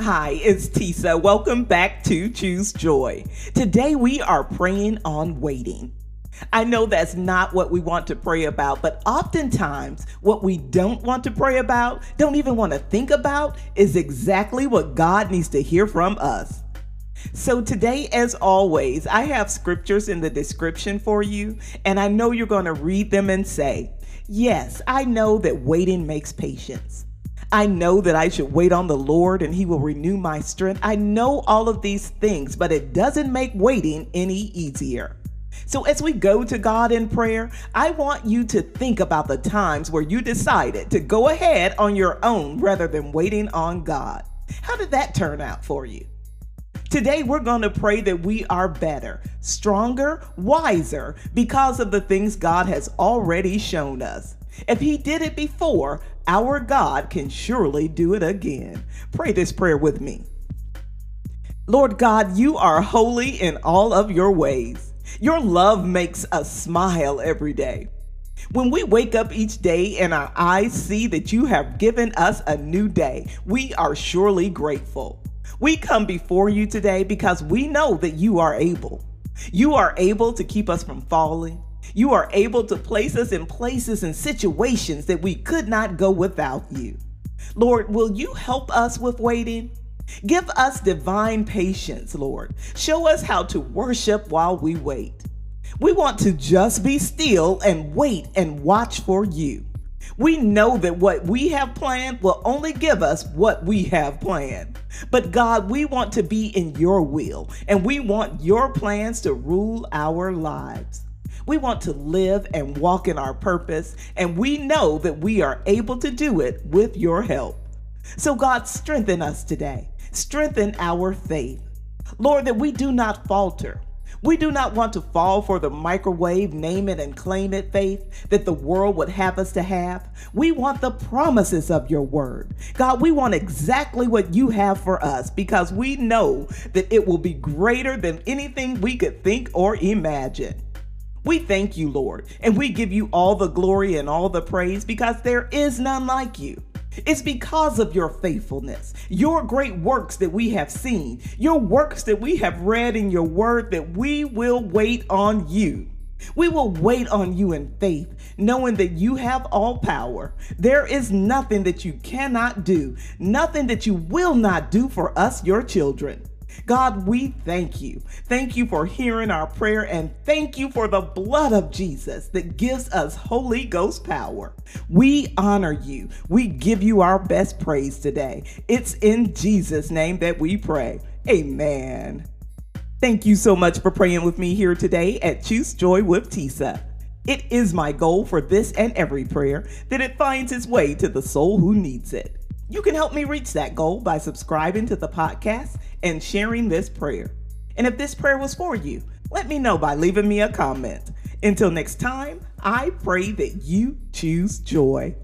Hi, it's Tisa. Welcome back to Choose Joy. Today we are praying on waiting. I know that's not what we want to pray about, but oftentimes what we don't want to pray about, don't even want to think about, is exactly what God needs to hear from us. So, today, as always, I have scriptures in the description for you, and I know you're going to read them and say, Yes, I know that waiting makes patience. I know that I should wait on the Lord and He will renew my strength. I know all of these things, but it doesn't make waiting any easier. So, as we go to God in prayer, I want you to think about the times where you decided to go ahead on your own rather than waiting on God. How did that turn out for you? Today, we're going to pray that we are better, stronger, wiser because of the things God has already shown us. If He did it before, our God can surely do it again. Pray this prayer with me. Lord God, you are holy in all of your ways. Your love makes us smile every day. When we wake up each day and our eyes see that you have given us a new day, we are surely grateful. We come before you today because we know that you are able. You are able to keep us from falling. You are able to place us in places and situations that we could not go without you. Lord, will you help us with waiting? Give us divine patience, Lord. Show us how to worship while we wait. We want to just be still and wait and watch for you. We know that what we have planned will only give us what we have planned. But God, we want to be in your will and we want your plans to rule our lives. We want to live and walk in our purpose, and we know that we are able to do it with your help. So, God, strengthen us today. Strengthen our faith. Lord, that we do not falter. We do not want to fall for the microwave, name it and claim it faith that the world would have us to have. We want the promises of your word. God, we want exactly what you have for us because we know that it will be greater than anything we could think or imagine. We thank you, Lord, and we give you all the glory and all the praise because there is none like you. It's because of your faithfulness, your great works that we have seen, your works that we have read in your word that we will wait on you. We will wait on you in faith, knowing that you have all power. There is nothing that you cannot do, nothing that you will not do for us, your children. God, we thank you. Thank you for hearing our prayer and thank you for the blood of Jesus that gives us Holy Ghost power. We honor you. We give you our best praise today. It's in Jesus' name that we pray. Amen. Thank you so much for praying with me here today at Choose Joy with Tisa. It is my goal for this and every prayer that it finds its way to the soul who needs it. You can help me reach that goal by subscribing to the podcast and sharing this prayer. And if this prayer was for you, let me know by leaving me a comment. Until next time, I pray that you choose joy.